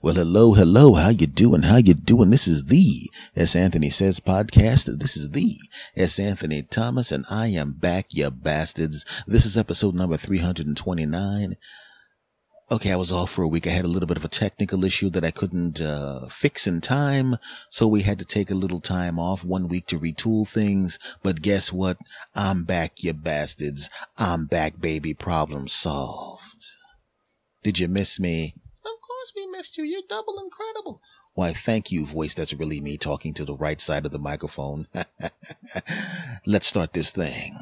Well, hello, hello. How you doing? How you doing? This is the S. Anthony Says podcast. This is the S. Anthony Thomas, and I am back, you bastards. This is episode number 329. Okay, I was off for a week. I had a little bit of a technical issue that I couldn't uh, fix in time, so we had to take a little time off, one week to retool things. But guess what? I'm back, you bastards. I'm back, baby. Problem solved. Did you miss me? We missed you. You're double incredible. Why, thank you, voice. That's really me talking to the right side of the microphone. Let's start this thing.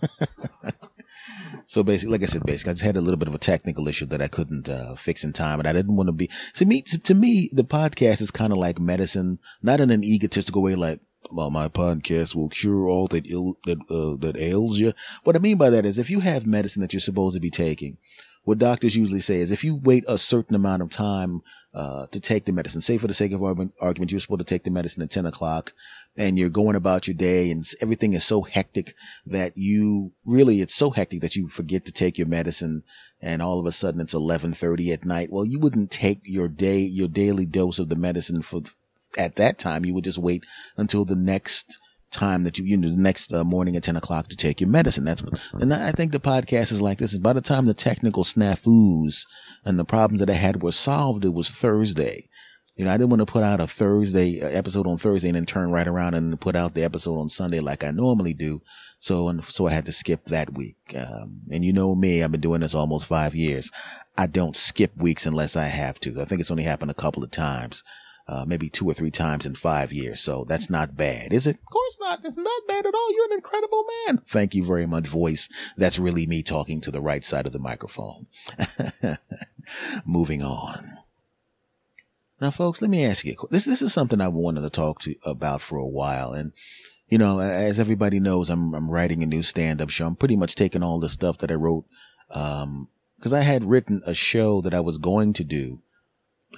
so basically, like I said, basically, I just had a little bit of a technical issue that I couldn't uh, fix in time, and I didn't want to be. To me, to, to me, the podcast is kind of like medicine, not in an egotistical way, like well, my podcast will cure all that ill that uh, that ails you. What I mean by that is, if you have medicine that you're supposed to be taking, what doctors usually say is if you wait a certain amount of time uh, to take the medicine, say for the sake of argument, you're supposed to take the medicine at 10 o'clock and you're going about your day and everything is so hectic that you really, it's so hectic that you forget to take your medicine and all of a sudden it's 1130 at night. Well, you wouldn't take your day, your daily dose of the medicine for at that time. You would just wait until the next time that you, you know, the next uh, morning at 10 o'clock to take your medicine. That's what, and I think the podcast is like this. By the time the technical snafus and the problems that I had were solved, it was Thursday. You know, I didn't want to put out a Thursday uh, episode on Thursday and then turn right around and put out the episode on Sunday like I normally do. So, and so I had to skip that week. Um, and you know me, I've been doing this almost five years. I don't skip weeks unless I have to. I think it's only happened a couple of times uh, maybe two or three times in five years. So that's not bad, is it? Of course not. It's not bad at all. You're an incredible man. Thank you very much, voice. That's really me talking to the right side of the microphone. Moving on. Now, folks, let me ask you this. This is something I wanted to talk to about for a while. And, you know, as everybody knows, I'm, I'm writing a new stand up show. I'm pretty much taking all the stuff that I wrote, um, cause I had written a show that I was going to do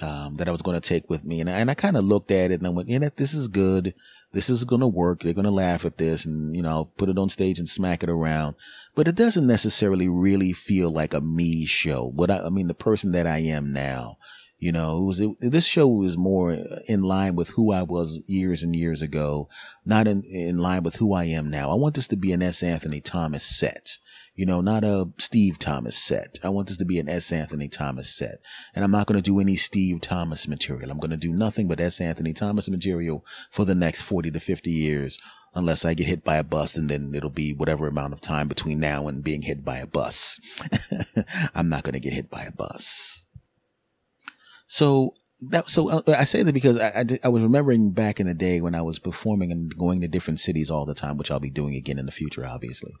um, that I was going to take with me. And I, and I kind of looked at it and I went, you know, this is good. This is going to work. They're going to laugh at this and, you know, put it on stage and smack it around. But it doesn't necessarily really feel like a me show. What I, I mean, the person that I am now, you know, it was, it, this show was more in line with who I was years and years ago, not in, in line with who I am now. I want this to be an S. Anthony Thomas set you know, not a Steve Thomas set. I want this to be an S. Anthony Thomas set. And I'm not going to do any Steve Thomas material. I'm going to do nothing but S. Anthony Thomas material for the next 40 to 50 years, unless I get hit by a bus and then it'll be whatever amount of time between now and being hit by a bus. I'm not going to get hit by a bus. So that, so uh, I say that because I, I, I, was remembering back in the day when I was performing and going to different cities all the time, which I'll be doing again in the future, obviously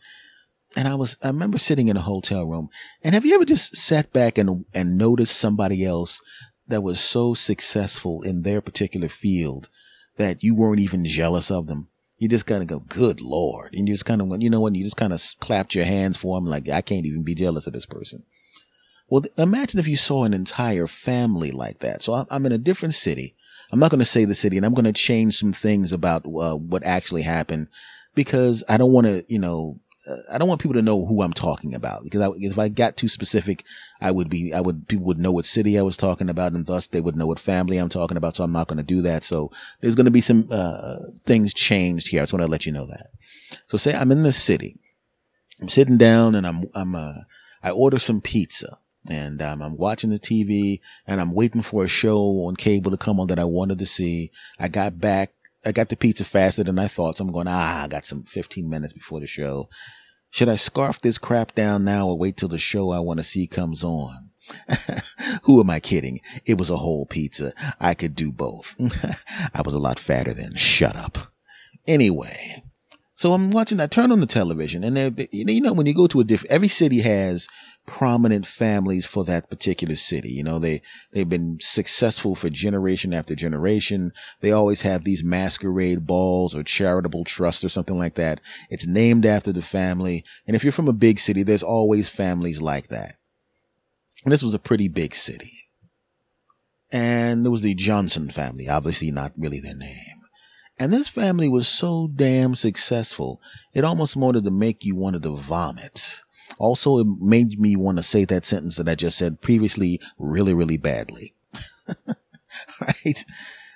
and I was, I remember sitting in a hotel room and have you ever just sat back and, and noticed somebody else that was so successful in their particular field that you weren't even jealous of them? You just kind of go, good Lord. And you just kind of, went, you know, what? you just kind of clapped your hands for them, like, I can't even be jealous of this person. Well, imagine if you saw an entire family like that. So I'm in a different city. I'm not going to say the city and I'm going to change some things about uh, what actually happened because I don't want to, you know, I don't want people to know who I'm talking about because I, if I got too specific, I would be, I would, people would know what city I was talking about and thus they would know what family I'm talking about. So I'm not going to do that. So there's going to be some, uh, things changed here. I just want to let you know that. So say I'm in the city. I'm sitting down and I'm, I'm, uh, I order some pizza and um, I'm watching the TV and I'm waiting for a show on cable to come on that I wanted to see. I got back I got the pizza faster than I thought. So I'm going, ah, I got some 15 minutes before the show. Should I scarf this crap down now or wait till the show I want to see comes on? Who am I kidding? It was a whole pizza. I could do both. I was a lot fatter then. Shut up. Anyway, so I'm watching, I turn on the television and there, you know, when you go to a different, every city has prominent families for that particular city. You know, they, they've been successful for generation after generation. They always have these masquerade balls or charitable trusts or something like that. It's named after the family. And if you're from a big city, there's always families like that. And this was a pretty big city. And there was the Johnson family, obviously not really their name. And this family was so damn successful, it almost wanted to make you wanted to vomit. Also, it made me want to say that sentence that I just said previously really, really badly. right?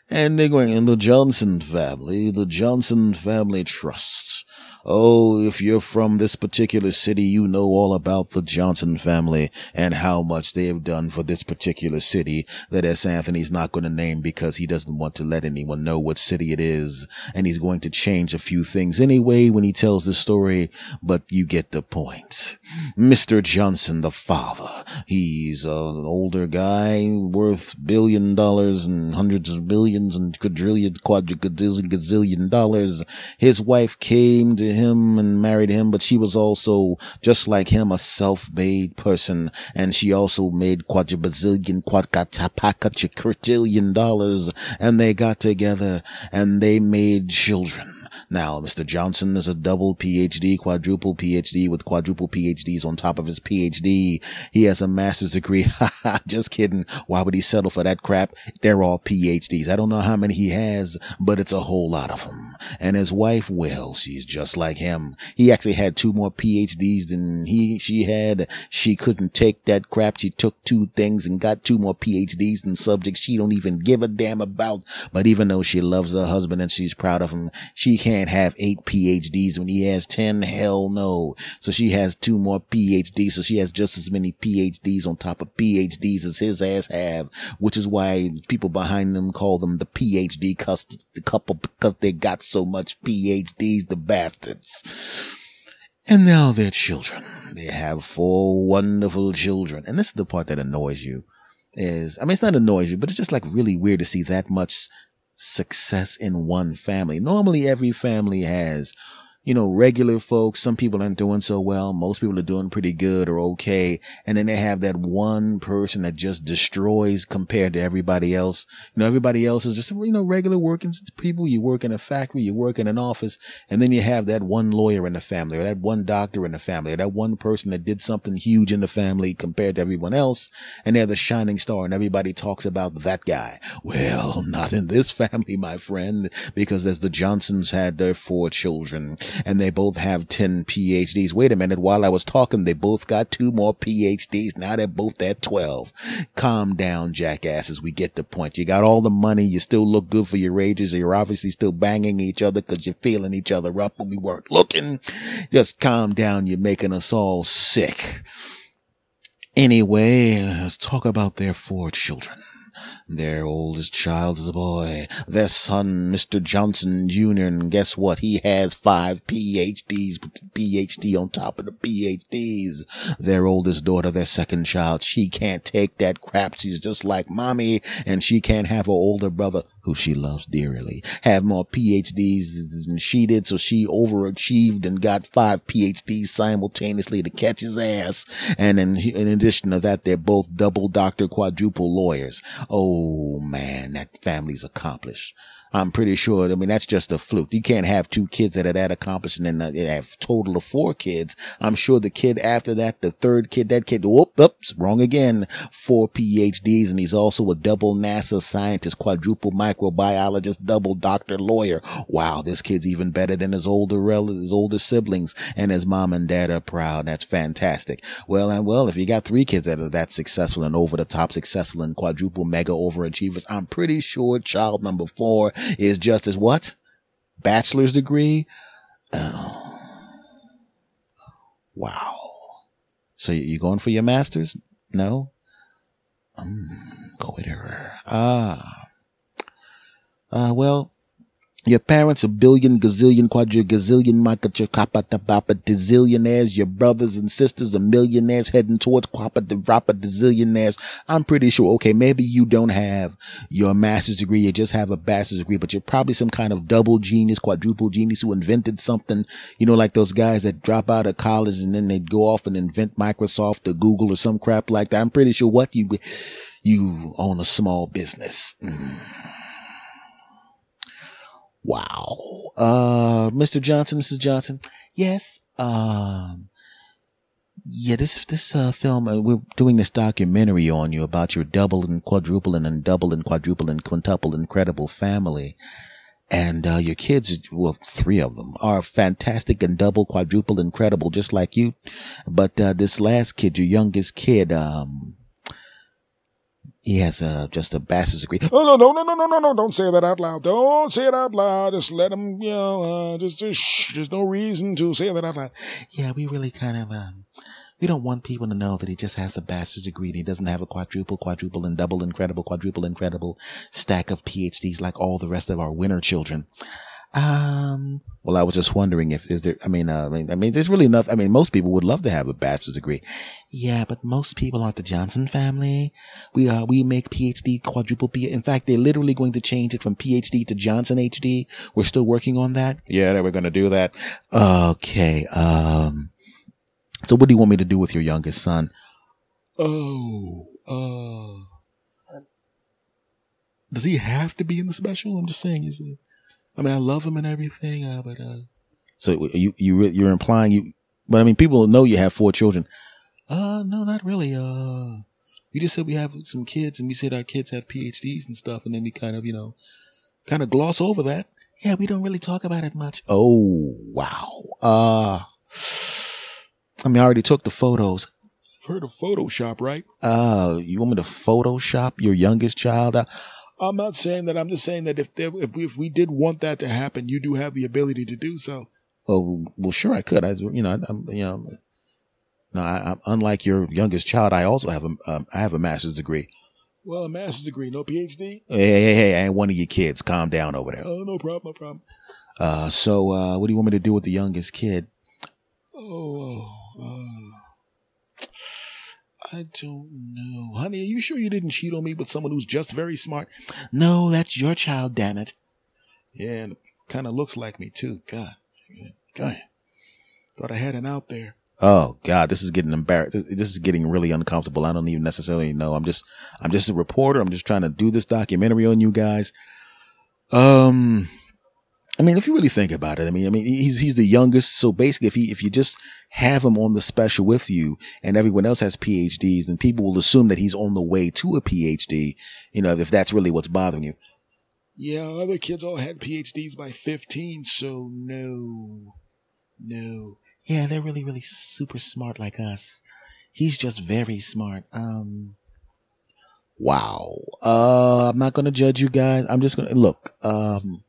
And they're going in the Johnson family, the Johnson family trust. Oh, if you're from this particular city, you know all about the Johnson family and how much they have done for this particular city that S. Anthony's not going to name because he doesn't want to let anyone know what city it is. And he's going to change a few things anyway when he tells the story, but you get the point. Mr. Johnson, the father, he's an older guy worth billion dollars and hundreds of billions and quadrillion, quadrillion, gazillion dollars. His wife came to him and married him, but she was also just like him, a self-made person. And she also made quadribazillion, quadrillion dollars and they got together and they made children. Now, Mr. Johnson is a double PhD, quadruple PhD with quadruple PhDs on top of his PhD. He has a master's degree. Just kidding. Why would he settle for that crap? They're all PhDs. I don't know how many he has, but it's a whole lot of them. And his wife, well, she's just like him. He actually had two more PhDs than he, she had. She couldn't take that crap. She took two things and got two more PhDs in subjects she don't even give a damn about. But even though she loves her husband and she's proud of him, she can't can't have eight PhDs when he has 10. Hell no. So she has two more PhDs. So she has just as many PhDs on top of PhDs as his ass have, which is why people behind them call them the PhD couple because they got so much PhDs, the bastards. And now they're children. They have four wonderful children. And this is the part that annoys you is, I mean, it's not annoys you, but it's just like really weird to see that much success in one family. Normally every family has you know, regular folks, some people aren't doing so well. Most people are doing pretty good or okay. And then they have that one person that just destroys compared to everybody else. You know, everybody else is just, you know, regular working people. You work in a factory, you work in an office, and then you have that one lawyer in the family or that one doctor in the family or that one person that did something huge in the family compared to everyone else. And they're the shining star and everybody talks about that guy. Well, not in this family, my friend, because as the Johnsons had their four children, and they both have 10 PhDs. Wait a minute. While I was talking, they both got two more PhDs. Now they're both at 12. Calm down, jackasses. We get the point. You got all the money. You still look good for your ages. You're obviously still banging each other because you're feeling each other up when we weren't looking. Just calm down. You're making us all sick. Anyway, let's talk about their four children. Their oldest child is a boy. Their son, Mr. Johnson Jr., and guess what? He has five PhDs, PhD on top of the PhDs. Their oldest daughter, their second child, she can't take that crap. She's just like mommy, and she can't have her older brother, who she loves dearly, have more PhDs than she did, so she overachieved and got five PhDs simultaneously to catch his ass. And in, in addition to that, they're both double doctor, quadruple lawyers. Oh Oh, man, that family's accomplished. I'm pretty sure. I mean, that's just a fluke. You can't have two kids that are that accomplished and then uh, have total of four kids. I'm sure the kid after that, the third kid, that kid, whoop, oops, wrong again. Four PhDs and he's also a double NASA scientist, quadruple microbiologist, double doctor lawyer. Wow, this kid's even better than his older relatives, his older siblings and his mom and dad are proud. That's fantastic. Well, and well, if you got three kids that are that successful and over the top successful and quadruple mega overachievers, I'm pretty sure child number four is just as what? Bachelor's degree? Oh. Wow. So you going for your master's? No? Um, quitter. Ah. Uh, well, your parents a billion, gazillion, quadrillion, gazillion, microchapatapapa, dezillionaires. Your brothers and sisters are millionaires heading towards quapa, the rapa, dezillionaires. I'm pretty sure, okay, maybe you don't have your master's degree. You just have a bachelor's degree, but you're probably some kind of double genius, quadruple genius who invented something, you know, like those guys that drop out of college and then they go off and invent Microsoft or Google or some crap like that. I'm pretty sure what you, you own a small business. Mm. Wow. Uh, Mr. Johnson, Mrs. Johnson. Yes. Um, yeah, this, this, uh, film, uh, we're doing this documentary on you about your double and quadruple and double and quadruple and quintuple incredible family. And, uh, your kids, well, three of them are fantastic and double, quadruple, incredible, just like you. But, uh, this last kid, your youngest kid, um, he has uh, just a bachelor's degree. Oh no no no no no no no! Don't say that out loud. Don't say it out loud. Just let him. You know, uh, just just shh. There's no reason to say that out loud. Yeah, we really kind of um, we don't want people to know that he just has a bachelor's degree and he doesn't have a quadruple, quadruple, and double incredible, quadruple, incredible stack of PhDs like all the rest of our winner children. Um, well, I was just wondering if is there, I mean, uh, I mean, I mean, there's really enough. I mean, most people would love to have a bachelor's degree. Yeah, but most people aren't the Johnson family. We, uh, we make PhD, quadruple P. In fact, they're literally going to change it from PhD to Johnson HD. We're still working on that. Yeah, we're going to do that. Okay. Um, so what do you want me to do with your youngest son? Oh, uh, does he have to be in the special? I'm just saying, is it? I mean, I love him and everything, uh, but uh. So you you you're implying you, but I mean, people know you have four children. Uh, no, not really. Uh, we just said we have some kids, and we said our kids have PhDs and stuff, and then we kind of, you know, kind of gloss over that. Yeah, we don't really talk about it much. Oh wow. Uh, I mean, I already took the photos. Heard of Photoshop, right? Uh, you want me to Photoshop your youngest child? Uh, I'm not saying that. I'm just saying that if there, if we, if we did want that to happen, you do have the ability to do so. Oh well, sure I could. I you know I'm you know no I, am unlike your youngest child. I also have a um, I have a master's degree. Well, a master's degree, no PhD. Hey hey hey! I ain't one of your kids. Calm down over there. Oh no problem, no problem. Uh, so uh, what do you want me to do with the youngest kid? Oh, uh, I don't know. Honey, are you sure you didn't cheat on me with someone who's just very smart? No, that's your child, damn it. Yeah, and kind of looks like me too. God. God. Thought I had an out there. Oh God, this is getting embarrassed. This is getting really uncomfortable. I don't even necessarily know. I'm just, I'm just a reporter. I'm just trying to do this documentary on you guys. Um, I mean, if you really think about it, I mean, I mean, he's he's the youngest, so basically, if he if you just have him on the special with you, and everyone else has PhDs, then people will assume that he's on the way to a PhD. You know, if that's really what's bothering you. Yeah, other kids all had PhDs by fifteen, so no, no. Yeah, they're really really super smart like us. He's just very smart. Um. Wow. Uh, I'm not gonna judge you guys. I'm just gonna look. Um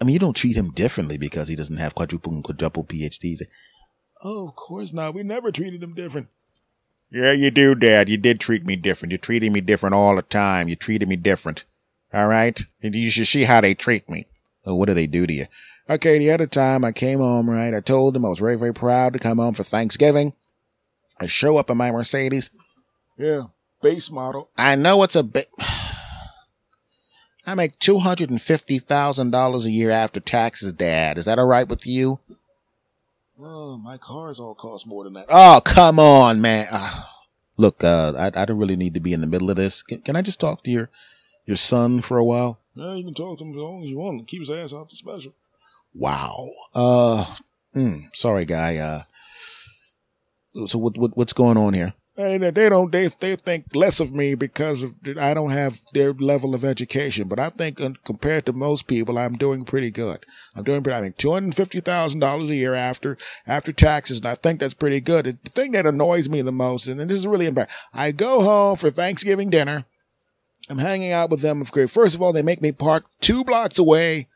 I mean, you don't treat him differently because he doesn't have quadruple and quadruple PhDs. Oh, of course not. We never treated him different. Yeah, you do, Dad. You did treat me different. You're treating me different all the time. You treated me different. All right? You should see how they treat me. Oh, what do they do to you? Okay, the other time I came home, right? I told them I was very, very proud to come home for Thanksgiving. I show up in my Mercedes. Yeah, base model. I know it's a bit. I make two hundred and fifty thousand dollars a year after taxes, Dad. Is that all right with you? Oh, my cars all cost more than that. Oh, come on, man. Uh, look, uh, I, I don't really need to be in the middle of this. Can, can I just talk to your your son for a while? Yeah, you can talk to him as long as you want. Keep his ass off the special. Wow. Uh, mm, sorry, guy. Uh, so what, what what's going on here? And they don't they they think less of me because of I don't have their level of education. But I think compared to most people, I'm doing pretty good. I'm doing pretty. I thousand dollars a year after after taxes, and I think that's pretty good. The thing that annoys me the most, and this is really embarrassing, I go home for Thanksgiving dinner. I'm hanging out with them. First of all, they make me park two blocks away.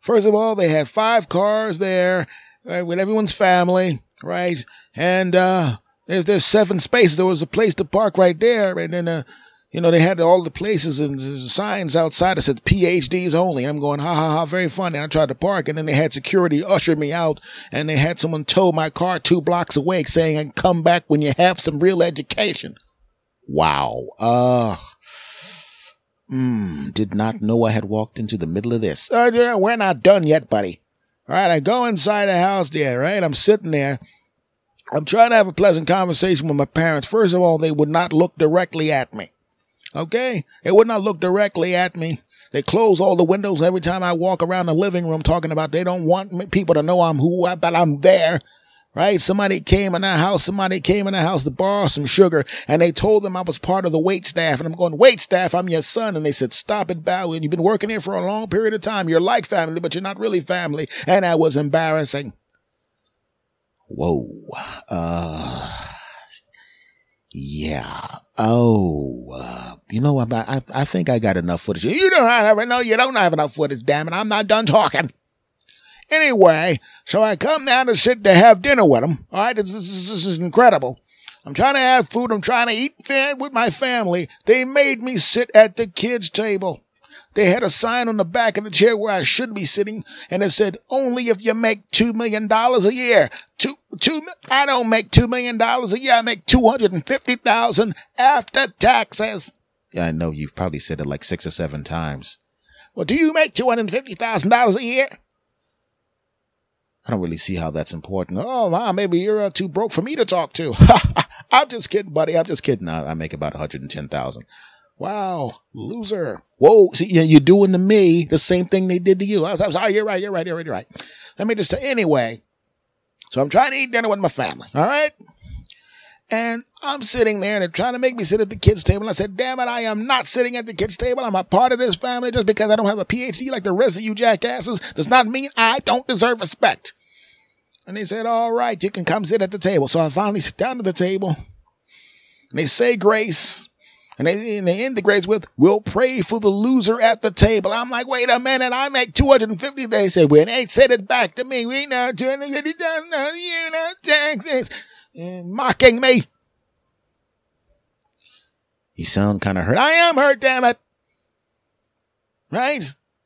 First of all, they have five cars there right, with everyone's family, right? And uh, there's there's seven spaces. There was a place to park right there, and then uh, you know they had all the places and signs outside that said PhDs only. And I'm going ha ha ha, very funny. And I tried to park, and then they had security usher me out, and they had someone tow my car two blocks away, saying, "And come back when you have some real education." Wow. Uh. Hmm. Did not know I had walked into the middle of this. Uh, we're not done yet, buddy. All right, I go inside the house there, right? I'm sitting there I'm trying to have a pleasant conversation with my parents. First of all, they would not look directly at me. Okay? They would not look directly at me. They close all the windows every time I walk around the living room talking about they don't want people to know I'm who, I that I'm there. Right? Somebody came in our house, somebody came in our house to borrow some sugar and they told them I was part of the wait staff. And I'm going, wait staff, I'm your son. And they said, stop it, Bow. You've been working here for a long period of time. You're like family, but you're not really family. And that was embarrassing. Whoa. Uh, Yeah. Oh, uh, you know what? I, I think I got enough footage. You don't have. No, you don't have enough footage. Damn it. I'm not done talking. Anyway, so I come down to sit to have dinner with them. All right. This, this, this is incredible. I'm trying to have food. I'm trying to eat with my family. They made me sit at the kids' table. They had a sign on the back of the chair where I should be sitting, and it said, "Only if you make two million dollars a year." Two, two. I don't make two million dollars a year. I make two hundred and fifty thousand after taxes. Yeah, I know you've probably said it like six or seven times. Well, do you make two hundred fifty thousand dollars a year? I don't really see how that's important. Oh, wow, maybe you're uh, too broke for me to talk to. I'm just kidding, buddy. I'm just kidding. I, I make about 110,000. Wow, loser. Whoa, see, you're doing to me the same thing they did to you. I was, I was, oh, you're right, you're right, you're right, you're right. Let me just say, anyway, so I'm trying to eat dinner with my family, all right? And I'm sitting there and they're trying to make me sit at the kids' table. And I said, damn it, I am not sitting at the kids' table. I'm a part of this family just because I don't have a PhD like the rest of you jackasses does not mean I don't deserve respect. And they said, all right, you can come sit at the table. So I finally sit down at the table and they say grace. And they, and they end the with, we'll pray for the loser at the table. I'm like, wait a minute, I make 250. They said, well, they said it back to me. We know 250,000 you know taxes. And mm, mocking me. You sound kind of hurt. I am hurt, damn it. Right?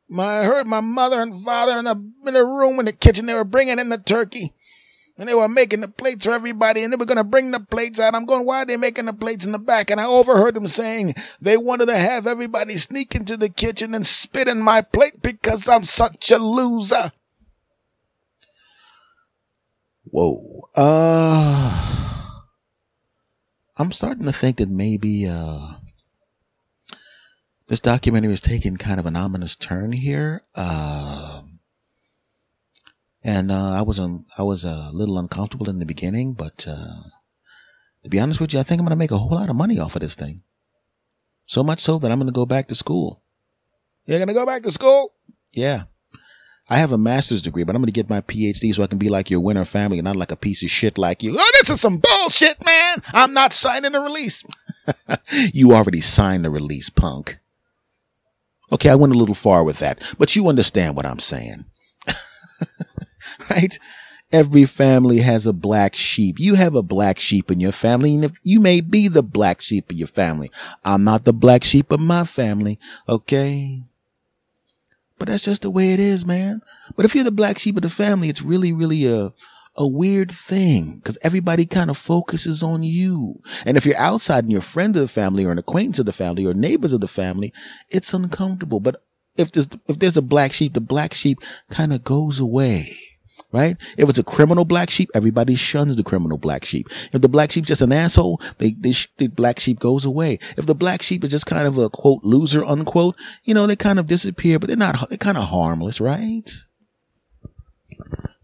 My, I heard my mother and father in a, in a room in the kitchen. They were bringing in the turkey. And they were making the plates for everybody, and they were going to bring the plates out. I'm going, why are they making the plates in the back? And I overheard them saying they wanted to have everybody sneak into the kitchen and spit in my plate because I'm such a loser. Whoa. Uh, I'm starting to think that maybe, uh, this documentary is taking kind of an ominous turn here. Um, and uh, I was um, I was a little uncomfortable in the beginning, but uh, to be honest with you, I think I'm going to make a whole lot of money off of this thing. So much so that I'm going to go back to school. You're going to go back to school? Yeah. I have a master's degree, but I'm going to get my PhD so I can be like your winner family and not like a piece of shit like you. Oh, this is some bullshit, man. I'm not signing the release. you already signed the release, punk. Okay, I went a little far with that, but you understand what I'm saying. Right? Every family has a black sheep. You have a black sheep in your family, and if you may be the black sheep of your family. I'm not the black sheep of my family, okay? But that's just the way it is, man. But if you're the black sheep of the family, it's really, really a a weird thing because everybody kind of focuses on you. And if you're outside and you're a friend of the family or an acquaintance of the family or neighbors of the family, it's uncomfortable. But if there's, if there's a black sheep, the black sheep kind of goes away. Right? If it's a criminal black sheep, everybody shuns the criminal black sheep. If the black sheep's just an asshole, they, they the black sheep goes away. If the black sheep is just kind of a quote loser unquote, you know, they kind of disappear, but they're not, they're kind of harmless, right?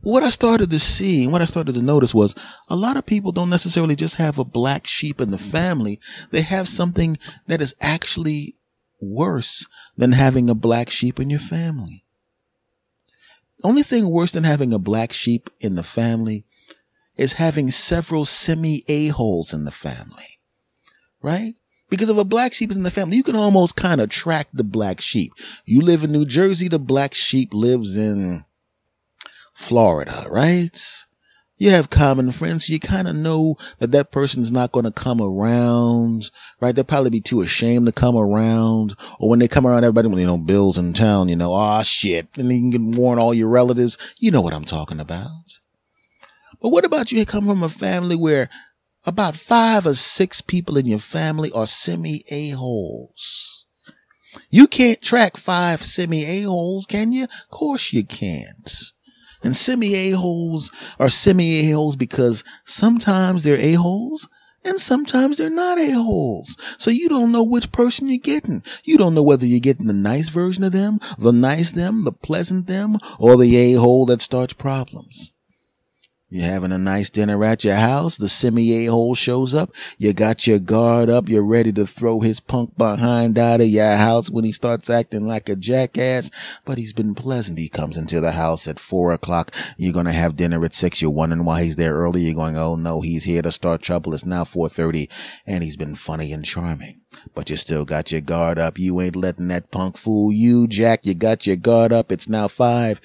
what I started to see and what I started to notice was a lot of people don't necessarily just have a black sheep in the family. They have something that is actually worse than having a black sheep in your family. Only thing worse than having a black sheep in the family is having several semi a-holes in the family. Right? Because if a black sheep is in the family, you can almost kind of track the black sheep. You live in New Jersey, the black sheep lives in Florida, right? You have common friends. You kind of know that that person's not going to come around, right? They'll probably be too ashamed to come around. Or when they come around, everybody, you know, Bill's in town, you know, ah, shit. And then you can warn all your relatives. You know what I'm talking about. But what about you come from a family where about five or six people in your family are semi a-holes? You can't track five semi a-holes, can you? Of course you can't. And semi a-holes are semi a-holes because sometimes they're a-holes and sometimes they're not a-holes. So you don't know which person you're getting. You don't know whether you're getting the nice version of them, the nice them, the pleasant them, or the a-hole that starts problems. You're having a nice dinner at your house. The semi a-hole shows up. You got your guard up. You're ready to throw his punk behind out of your house when he starts acting like a jackass. But he's been pleasant. He comes into the house at four o'clock. You're going to have dinner at six. You're wondering why he's there early. You're going, Oh no, he's here to start trouble. It's now 430 and he's been funny and charming. But you still got your guard up. You ain't letting that punk fool you, Jack. You got your guard up. It's now five.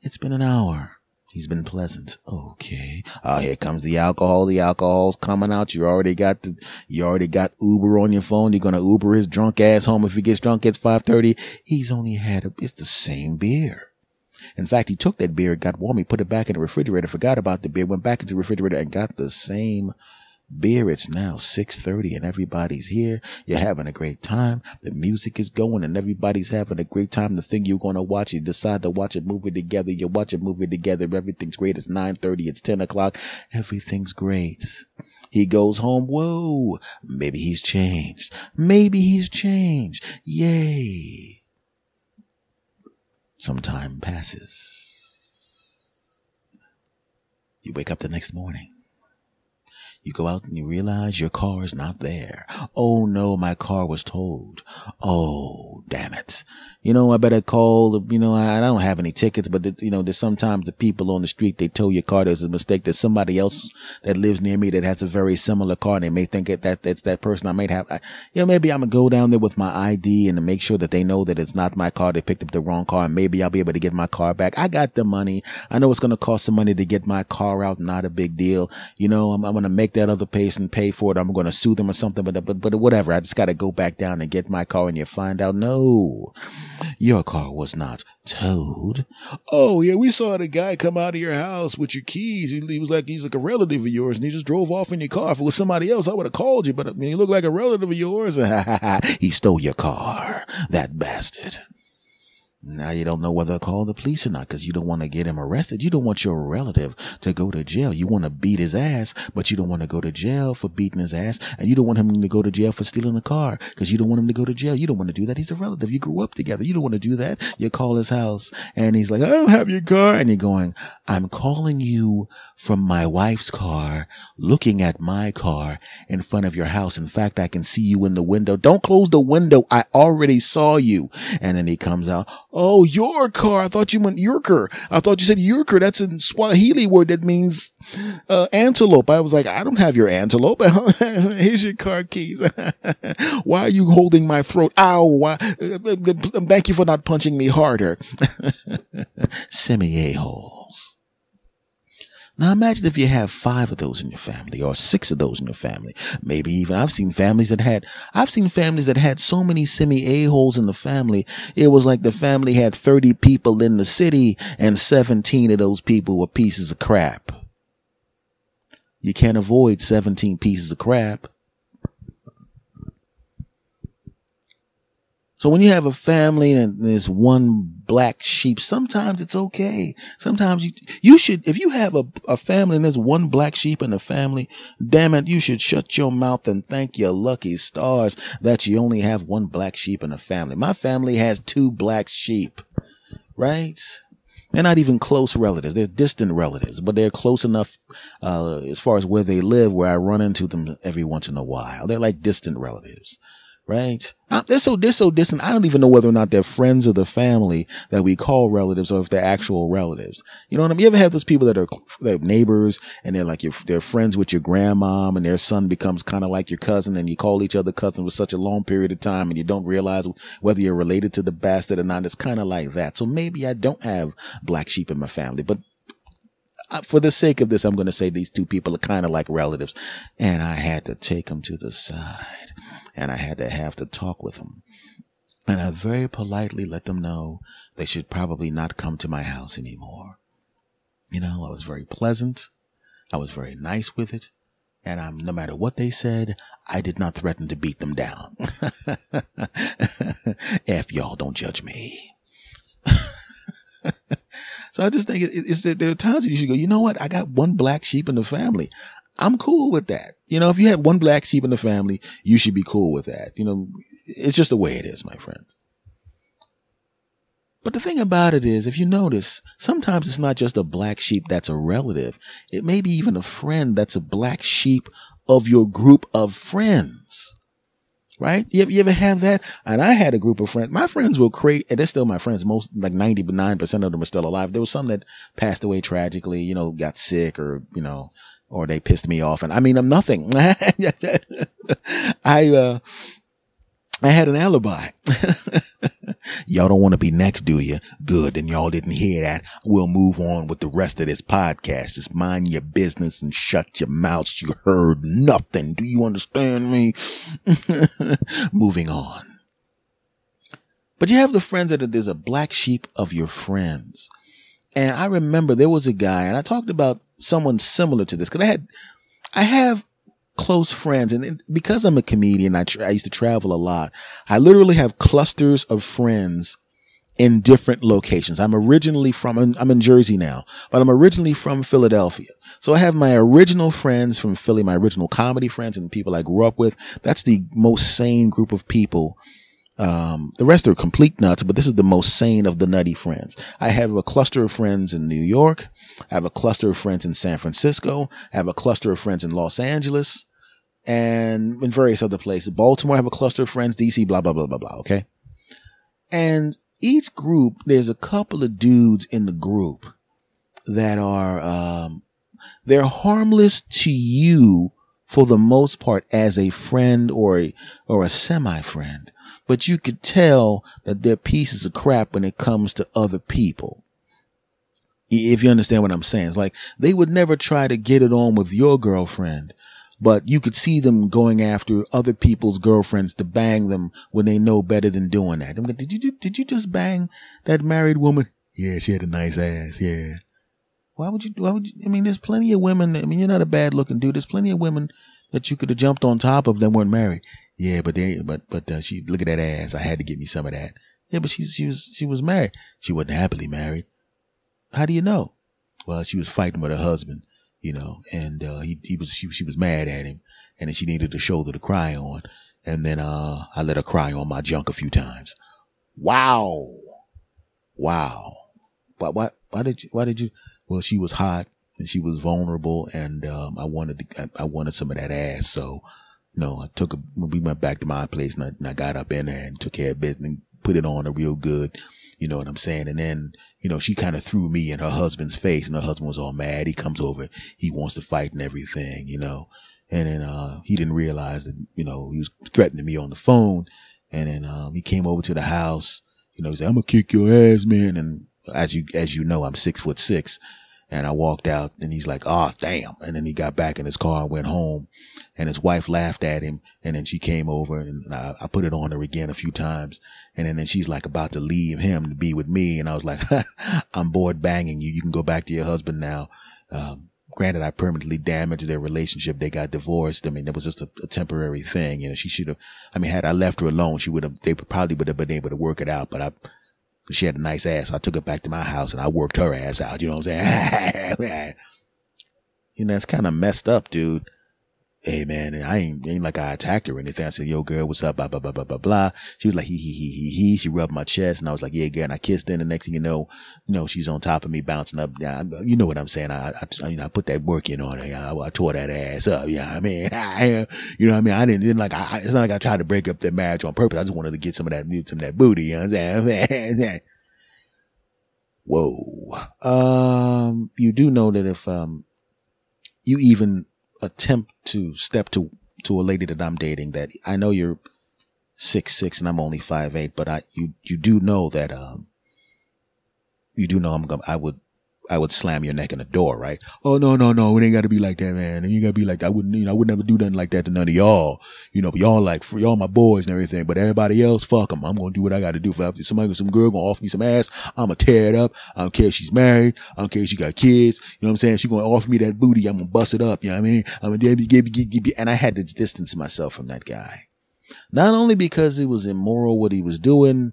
It's been an hour. He's been pleasant. Okay. Ah, uh, here comes the alcohol. The alcohol's coming out. You already got the, you already got Uber on your phone. You're going to Uber his drunk ass home. If he gets drunk, it's 530. He's only had a, it's the same beer. In fact, he took that beer, got warm, he put it back in the refrigerator, forgot about the beer, went back into the refrigerator and got the same beer. It's now 630 and everybody's here. You're having a great time. The music is going and everybody's having a great time. The thing you're going to watch, you decide to watch a movie together. You watch a movie together. Everything's great. It's 930. It's 10 o'clock. Everything's great. He goes home. Whoa. Maybe he's changed. Maybe he's changed. Yay. Some time passes. You wake up the next morning. You go out and you realize your car is not there. Oh no, my car was towed. Oh, damn it. You know, I better call, you know, I don't have any tickets, but you know, there's sometimes the people on the street, they tow your car. There's a mistake. There's somebody else that lives near me that has a very similar car and they may think that, that that's that person I might have. I, you know, maybe I'm going to go down there with my ID and to make sure that they know that it's not my car. They picked up the wrong car and maybe I'll be able to get my car back. I got the money. I know it's going to cost some money to get my car out. Not a big deal. You know, I'm, I'm going to make make that other person pay for it. I'm going to sue them or something, but, but, but whatever. I just got to go back down and get my car and you find out, no, your car was not towed. Oh, yeah. We saw the guy come out of your house with your keys. He, he was like, he's like a relative of yours and he just drove off in your car. If it was somebody else, I would have called you, but I mean, he looked like a relative of yours. he stole your car. That bastard. Now you don't know whether to call the police or not because you don't want to get him arrested. You don't want your relative to go to jail. You want to beat his ass, but you don't want to go to jail for beating his ass. And you don't want him to go to jail for stealing a car because you don't want him to go to jail. You don't want to do that. He's a relative. You grew up together. You don't want to do that. You call his house and he's like, I don't have your car. And you're going, I'm calling you from my wife's car, looking at my car in front of your house. In fact, I can see you in the window. Don't close the window. I already saw you. And then he comes out. Oh, your car. I thought you meant Yorker. I thought you said Yorker. That's a Swahili word that means uh, antelope. I was like, I don't have your antelope. Here's your car keys. Why are you holding my throat? Ow. Why? Uh, uh, uh, thank you for not punching me harder. Semi a-holes. Now imagine if you have five of those in your family or six of those in your family. Maybe even I've seen families that had, I've seen families that had so many semi a-holes in the family. It was like the family had 30 people in the city and 17 of those people were pieces of crap. You can't avoid 17 pieces of crap. So when you have a family and there's one black sheep, sometimes it's okay. Sometimes you, you should, if you have a, a family and there's one black sheep in the family, damn it, you should shut your mouth and thank your lucky stars that you only have one black sheep in the family. My family has two black sheep, right? They're not even close relatives. They're distant relatives, but they're close enough, uh, as far as where they live, where I run into them every once in a while. They're like distant relatives right? They're so they're so distant. I don't even know whether or not they're friends of the family that we call relatives, or if they're actual relatives. You know what I mean? You ever have those people that are they're neighbors and they're like your they're friends with your grandmom, and their son becomes kind of like your cousin, and you call each other cousin for such a long period of time, and you don't realize whether you're related to the bastard or not. It's kind of like that. So maybe I don't have black sheep in my family, but for the sake of this, I'm going to say these two people are kind of like relatives, and I had to take them to the side and I had to have to talk with them. And I very politely let them know they should probably not come to my house anymore. You know, I was very pleasant. I was very nice with it. And I'm, no matter what they said, I did not threaten to beat them down. F y'all, don't judge me. so I just think it's, there are times you should go, you know what? I got one black sheep in the family. I'm cool with that. You know, if you have one black sheep in the family, you should be cool with that. You know, it's just the way it is, my friends. But the thing about it is, if you notice, sometimes it's not just a black sheep that's a relative. It may be even a friend that's a black sheep of your group of friends. Right? You ever, you ever have that? And I had a group of friends. My friends were crazy, and they're still my friends. Most, like 99% of them are still alive. There was some that passed away tragically, you know, got sick or, you know, or they pissed me off. And I mean, I'm nothing. I, uh, I had an alibi. y'all don't want to be next, do you? Good. And y'all didn't hear that. We'll move on with the rest of this podcast. Just mind your business and shut your mouths. You heard nothing. Do you understand me? Moving on. But you have the friends that are, there's a black sheep of your friends. And I remember there was a guy and I talked about someone similar to this because I had, I have close friends. And because I'm a comedian, I, tra- I used to travel a lot. I literally have clusters of friends in different locations. I'm originally from, I'm in Jersey now, but I'm originally from Philadelphia. So I have my original friends from Philly, my original comedy friends and people I grew up with. That's the most sane group of people um, the rest are complete nuts, but this is the most sane of the nutty friends. I have a cluster of friends in New York. I have a cluster of friends in San Francisco. I have a cluster of friends in Los Angeles and in various other places. Baltimore, I have a cluster of friends, DC, blah, blah, blah, blah, blah. Okay. And each group, there's a couple of dudes in the group that are, um, they're harmless to you for the most part as a friend or a, or a semi friend but you could tell that they're pieces of crap when it comes to other people. If you understand what I'm saying, it's like they would never try to get it on with your girlfriend, but you could see them going after other people's girlfriends to bang them when they know better than doing that. I'm like, did you did you just bang that married woman? Yeah, she had a nice ass. Yeah. Why would you? Why would you? I mean, there's plenty of women. I mean, you're not a bad looking dude. There's plenty of women that you could have jumped on top of that weren't married. Yeah, but they, but, but, uh, she, look at that ass. I had to get me some of that. Yeah, but she, she was, she was married. She wasn't happily married. How do you know? Well, she was fighting with her husband, you know, and, uh, he, he was, she, she was mad at him and then she needed a shoulder to cry on. And then, uh, I let her cry on my junk a few times. Wow. Wow. Why, why, why did you, why did you, well, she was hot and she was vulnerable and, um, I wanted to, I wanted some of that ass. So, no, I took a, we went back to my place and I, and I got up in there and took care of business and put it on a real good. You know what I'm saying? And then, you know, she kind of threw me in her husband's face and her husband was all mad. He comes over, he wants to fight and everything, you know, and then, uh, he didn't realize that, you know, he was threatening me on the phone. And then, um, he came over to the house, you know, he said, I'm gonna kick your ass, man. And as you, as you know, I'm six foot six. And I walked out and he's like, oh, damn. And then he got back in his car and went home and his wife laughed at him. And then she came over and I, I put it on her again a few times. And then, she's like about to leave him to be with me. And I was like, I'm bored banging you. You can go back to your husband now. Um, granted, I permanently damaged their relationship. They got divorced. I mean, it was just a, a temporary thing. You know, she should have, I mean, had I left her alone, she would have, they probably would have been able to work it out, but I, she had a nice ass. So I took her back to my house and I worked her ass out. You know what I'm saying? you know, it's kind of messed up, dude. Hey man, I ain't, ain't like I attacked her or anything. I said, yo girl, what's up? Blah, blah, blah, blah, blah, blah. She was like, he, he, he, he, he. She rubbed my chest and I was like, yeah, girl. And I kissed her and the next thing you know, you know, she's on top of me bouncing up. Yeah, you know what I'm saying? I, I, you know, I put that work in on her. I, I tore that ass up. Yeah, I mean, I, you know what I mean? I didn't, didn't like, I, it's not like I tried to break up their marriage on purpose. I just wanted to get some of that, some of that booty. You know what I'm saying? Whoa. Um, you do know that if, um, you even attempt to step to, to a lady that I'm dating that I know you're six, six and I'm only five, eight, but I, you, you do know that, um, you do know I'm gonna I would I would slam your neck in the door, right? Oh no, no, no, it ain't got to be like that, man. And you gotta be like, I wouldn't, you know, I would never do nothing like that to none of y'all. You know, but y'all like, for y'all my boys and everything. But everybody else, fuck them. I'm gonna do what I got to do. For somebody, some girl gonna offer me some ass, I'm gonna tear it up. I don't care if she's married. I don't care if she got kids. You know what I'm saying? She gonna offer me that booty. I'm gonna bust it up. You know what I mean? I'm gonna give give give. And I had to distance myself from that guy. Not only because it was immoral what he was doing,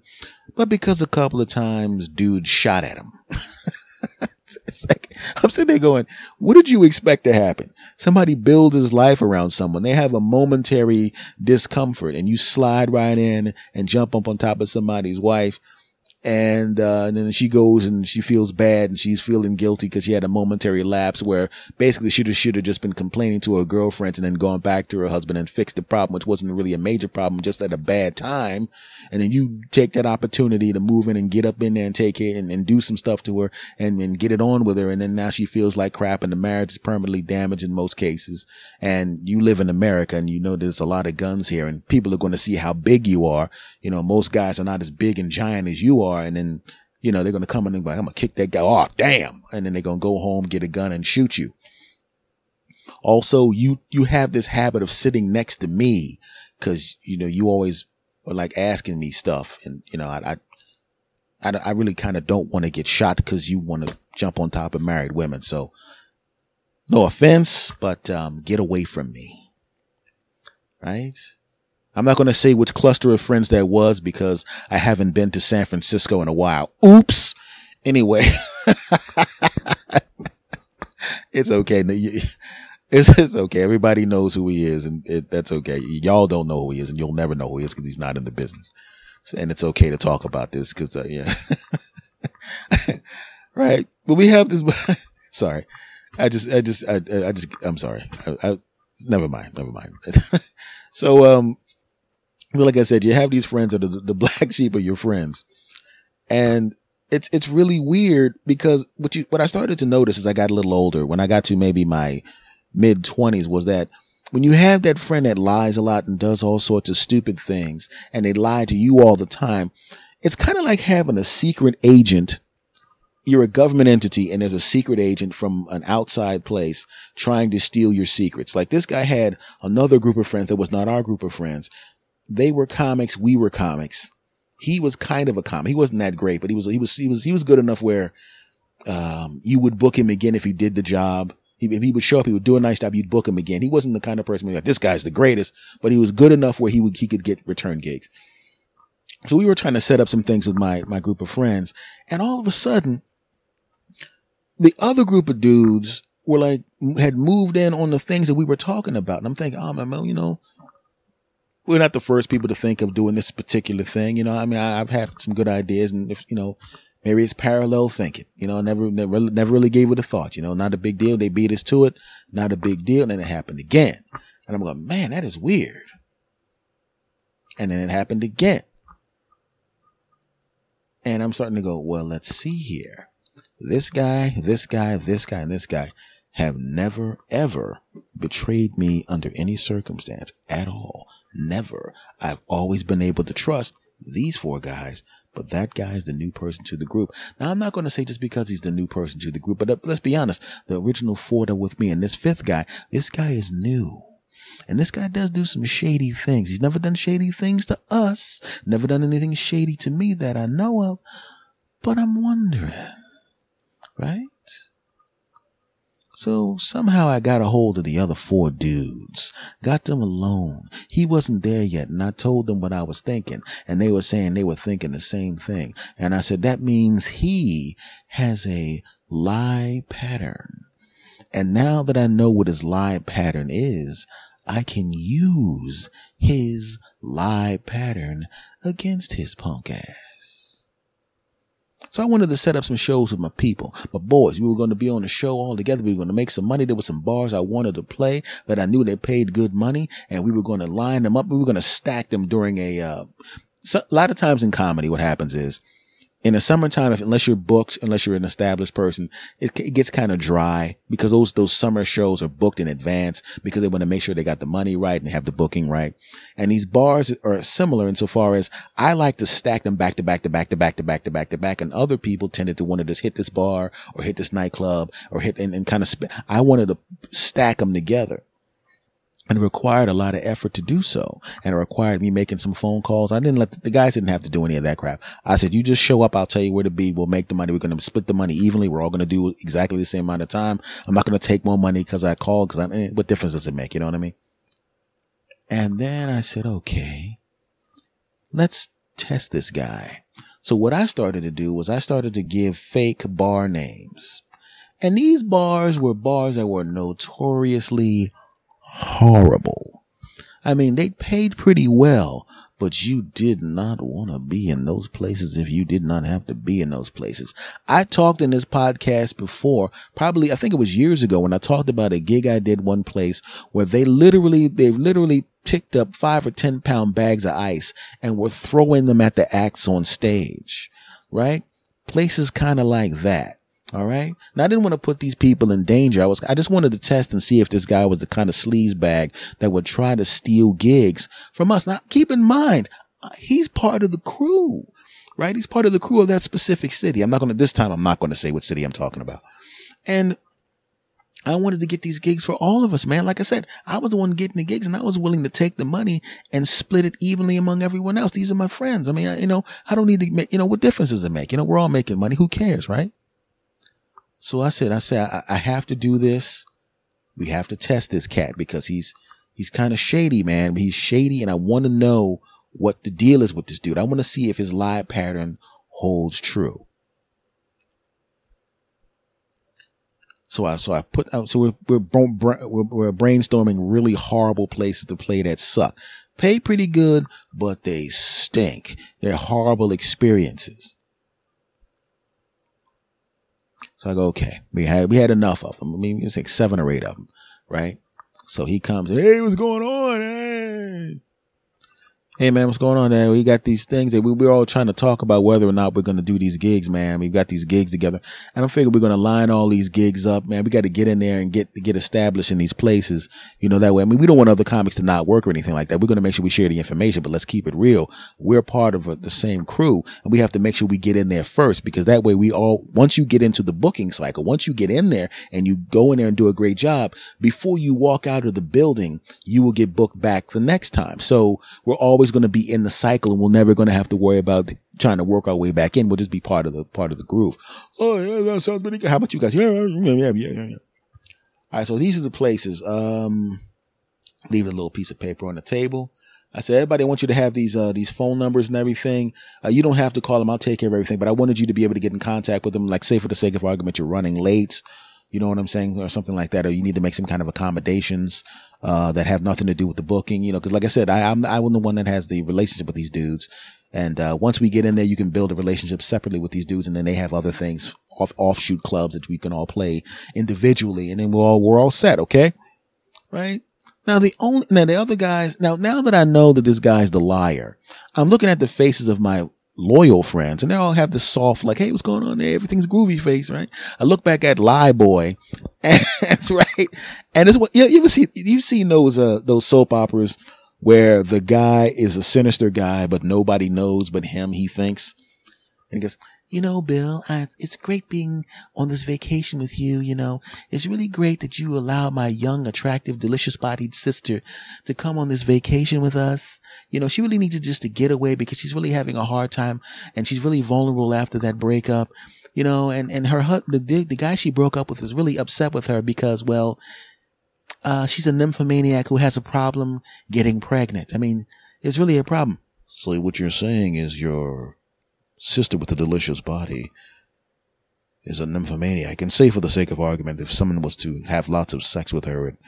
but because a couple of times dude shot at him. it's like, I'm sitting there going, what did you expect to happen? Somebody builds his life around someone. They have a momentary discomfort and you slide right in and jump up on top of somebody's wife. And, uh, and then she goes and she feels bad and she's feeling guilty because she had a momentary lapse where basically she should have just been complaining to her girlfriends and then gone back to her husband and fixed the problem, which wasn't really a major problem, just at a bad time. And then you take that opportunity to move in and get up in there and take it and, and do some stuff to her and, and get it on with her. And then now she feels like crap and the marriage is permanently damaged in most cases. And you live in America and you know there's a lot of guns here and people are going to see how big you are. You know, most guys are not as big and giant as you are. And then, you know, they're going to come in and be like, I'm going to kick that guy. off. damn. And then they're going to go home, get a gun and shoot you. Also, you, you have this habit of sitting next to me because, you know, you always are like asking me stuff. And, you know, I, I, I, I really kind of don't want to get shot because you want to jump on top of married women. So no offense, but, um, get away from me. Right? I'm not going to say which cluster of friends that was because I haven't been to San Francisco in a while. Oops. Anyway, it's okay. It's, it's okay. Everybody knows who he is and it, that's okay. Y'all don't know who he is and you'll never know who he is because he's not in the business. And it's okay to talk about this because, uh, yeah. right. But we have this, sorry. I just, I just, I, I just, I'm sorry. I, I, never mind. Never mind. so, um, like I said, you have these friends that are the, the black sheep of your friends. And it's, it's really weird because what you, what I started to notice as I got a little older, when I got to maybe my mid twenties was that when you have that friend that lies a lot and does all sorts of stupid things and they lie to you all the time, it's kind of like having a secret agent. You're a government entity and there's a secret agent from an outside place trying to steal your secrets. Like this guy had another group of friends that was not our group of friends they were comics, we were comics. He was kind of a comic. He wasn't that great, but he was he was he was he was good enough where um, you would book him again if he did the job. He, if he would show up, he would do a nice job. You'd book him again. He wasn't the kind of person like this guy's the greatest, but he was good enough where he would he could get return gigs. So we were trying to set up some things with my my group of friends, and all of a sudden, the other group of dudes were like had moved in on the things that we were talking about, and I'm thinking, oh man, you know, we're not the first people to think of doing this particular thing. You know, I mean, I, have had some good ideas and if, you know, maybe it's parallel thinking, you know, never, never, never really gave it a thought, you know, not a big deal. They beat us to it. Not a big deal. And then it happened again. And I'm going, man, that is weird. And then it happened again. And I'm starting to go, well, let's see here. This guy, this guy, this guy, and this guy have never, ever betrayed me under any circumstance at all. Never. I've always been able to trust these four guys, but that guy is the new person to the group. Now, I'm not going to say just because he's the new person to the group, but uh, let's be honest. The original four are with me and this fifth guy, this guy is new. And this guy does do some shady things. He's never done shady things to us, never done anything shady to me that I know of. But I'm wondering, right? So somehow I got a hold of the other four dudes, got them alone. He wasn't there yet, and I told them what I was thinking, and they were saying they were thinking the same thing. And I said, that means he has a lie pattern. And now that I know what his lie pattern is, I can use his lie pattern against his punk ass. So I wanted to set up some shows with my people, my boys. We were going to be on the show all together. We were going to make some money. There were some bars I wanted to play that I knew they paid good money and we were going to line them up. We were going to stack them during a, uh, so, a lot of times in comedy, what happens is in the summertime, if, unless you're booked, unless you're an established person, it, it gets kind of dry because those, those summer shows are booked in advance because they want to make sure they got the money right and have the booking right. And these bars are similar insofar as I like to stack them back to back to back to back to back to back to back. And other people tended to want to just hit this bar or hit this nightclub or hit and, and kind of, sp- I wanted to stack them together and it required a lot of effort to do so. And it required me making some phone calls. I didn't let the, the, guys didn't have to do any of that crap. I said, you just show up. I'll tell you where to be. We'll make the money. We're going to split the money evenly. We're all going to do exactly the same amount of time. I'm not going to take more money because I called because I'm, eh, what difference does it make? You know what I mean? And then I said, okay, let's test this guy. So what I started to do was I started to give fake bar names. And these bars were bars that were notoriously horrible. I mean, they paid pretty well, but you did not want to be in those places if you did not have to be in those places. I talked in this podcast before, probably, I think it was years ago when I talked about a gig I did one place where they literally, they literally picked up five or 10 pound bags of ice and were throwing them at the acts on stage, right? Places kind of like that. All right. Now I didn't want to put these people in danger. I was, I just wanted to test and see if this guy was the kind of sleaze bag that would try to steal gigs from us. Now keep in mind, uh, he's part of the crew, right? He's part of the crew of that specific city. I'm not going to, this time I'm not going to say what city I'm talking about. And I wanted to get these gigs for all of us, man. Like I said, I was the one getting the gigs and I was willing to take the money and split it evenly among everyone else. These are my friends. I mean, I, you know, I don't need to make, you know, what difference does it make? You know, we're all making money. Who cares, right? So I said, I said, I, I have to do this. We have to test this cat because he's, he's kind of shady, man. He's shady and I want to know what the deal is with this dude. I want to see if his lie pattern holds true. So I, so I put out, so we're, we're, we're, we're brainstorming really horrible places to play that suck. Pay pretty good, but they stink. They're horrible experiences. So I go, okay, we had, we had enough of them. I mean, it was like seven or eight of them, right? So he comes, hey, what's going on? Hey man, what's going on there? We got these things that we, we're all trying to talk about whether or not we're going to do these gigs, man. We've got these gigs together and I figure we're going to line all these gigs up, man. We got to get in there and get, get established in these places. You know, that way. I mean, we don't want other comics to not work or anything like that. We're going to make sure we share the information, but let's keep it real. We're part of a, the same crew and we have to make sure we get in there first because that way we all, once you get into the booking cycle, once you get in there and you go in there and do a great job, before you walk out of the building, you will get booked back the next time. So we're always going to be in the cycle and we're never going to have to worry about trying to work our way back in. We'll just be part of the, part of the groove. Oh, yeah, that sounds pretty good. How about you guys? Yeah, yeah, yeah, yeah, yeah. All right. So these are the places. Um, leaving a little piece of paper on the table. I said, everybody, I want you to have these, uh, these phone numbers and everything. Uh, you don't have to call them. I'll take care of everything, but I wanted you to be able to get in contact with them. Like say for the sake of argument, you're running late. You know what I'm saying? Or something like that. Or you need to make some kind of accommodations uh, that have nothing to do with the booking, you know, cause like I said, I, I'm, I'm the one that has the relationship with these dudes. And, uh, once we get in there, you can build a relationship separately with these dudes. And then they have other things off, offshoot clubs that we can all play individually. And then we're all, we're all set. Okay. Right. Now the only, now the other guys, now, now that I know that this guy's the liar, I'm looking at the faces of my loyal friends and they all have this soft, like, Hey, what's going on there? Everything's groovy face, right? I look back at Lie Boy and right. And it's what, you, you ever see, you've seen those, uh, those soap operas where the guy is a sinister guy, but nobody knows but him, he thinks. And he goes, you know, Bill, I, it's great being on this vacation with you. You know, it's really great that you allowed my young, attractive, delicious bodied sister to come on this vacation with us. You know, she really needs to just to get away because she's really having a hard time and she's really vulnerable after that breakup. You know, and, and her, the, the guy she broke up with is really upset with her because, well, uh, she's a nymphomaniac who has a problem getting pregnant. I mean, it's really a problem. So what you're saying is your sister with the delicious body is a nymphomaniac. And say for the sake of argument, if someone was to have lots of sex with her and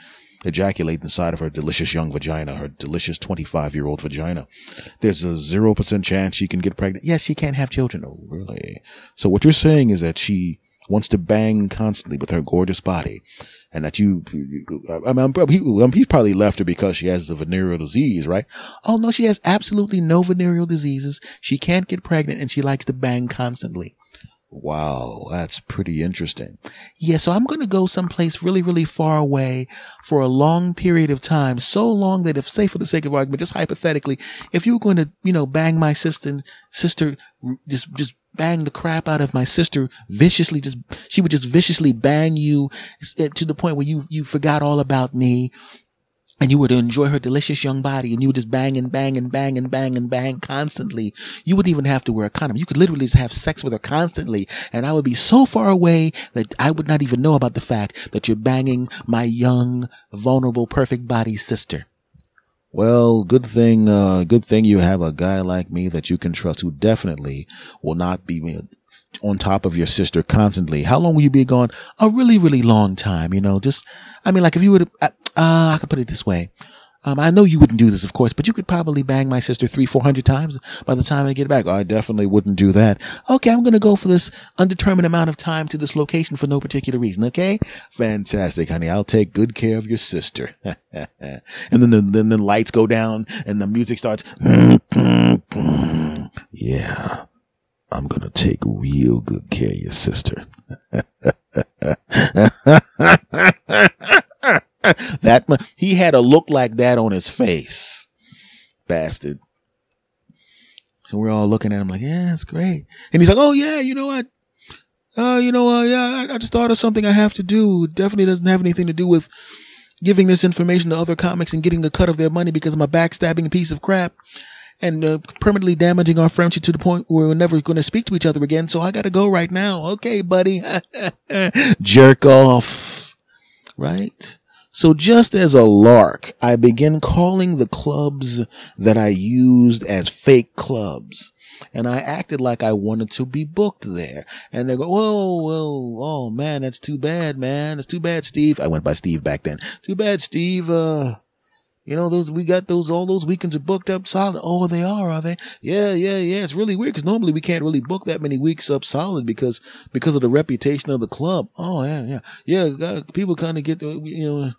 ejaculate inside of her delicious young vagina, her delicious 25 year old vagina, there's a 0% chance she can get pregnant. Yes, she can't have children. Oh, really? So what you're saying is that she wants to bang constantly with her gorgeous body and that you, uh, I mean, um, he, um, he's probably left her because she has a venereal disease, right? Oh no, she has absolutely no venereal diseases. She can't get pregnant and she likes to bang constantly. Wow, that's pretty interesting. Yeah, so I'm going to go someplace really, really far away for a long period of time. So long that if, say for the sake of argument, just hypothetically, if you were going to, you know, bang my sister, sister, just, just bang the crap out of my sister viciously, just, she would just viciously bang you eh, to the point where you, you forgot all about me and you to enjoy her delicious young body and you would just bang and bang and bang and bang and bang constantly, you wouldn't even have to wear a condom. You could literally just have sex with her constantly. And I would be so far away that I would not even know about the fact that you're banging my young, vulnerable, perfect body sister. Well, good thing, uh, good thing you have a guy like me that you can trust who definitely will not be on top of your sister constantly. How long will you be gone? A really, really long time, you know, just, I mean, like if you would, uh, uh, I could put it this way. Um, I know you wouldn't do this, of course, but you could probably bang my sister three, four hundred times by the time I get back. I definitely wouldn't do that. Okay, I'm going to go for this undetermined amount of time to this location for no particular reason. Okay, fantastic, honey. I'll take good care of your sister. and then the, then the lights go down and the music starts. yeah, I'm going to take real good care of your sister. that he had a look like that on his face, bastard. So we're all looking at him like, yeah, it's great. And he's like, oh yeah, you know what? Uh, you know, uh, yeah, I, I just thought of something I have to do. It definitely doesn't have anything to do with giving this information to other comics and getting a cut of their money because I'm a backstabbing piece of crap and uh, permanently damaging our friendship to the point where we're never going to speak to each other again. So I got to go right now. Okay, buddy. Jerk off. Right? So just as a lark, I began calling the clubs that I used as fake clubs. And I acted like I wanted to be booked there. And they go, whoa, whoa, oh man, that's too bad, man. It's too bad, Steve. I went by Steve back then. Too bad, Steve. Uh, you know, those, we got those, all those weekends are booked up solid. Oh, they are, are they? Yeah, yeah, yeah. It's really weird because normally we can't really book that many weeks up solid because, because of the reputation of the club. Oh, yeah, yeah. Yeah, got, people kind of get, you know,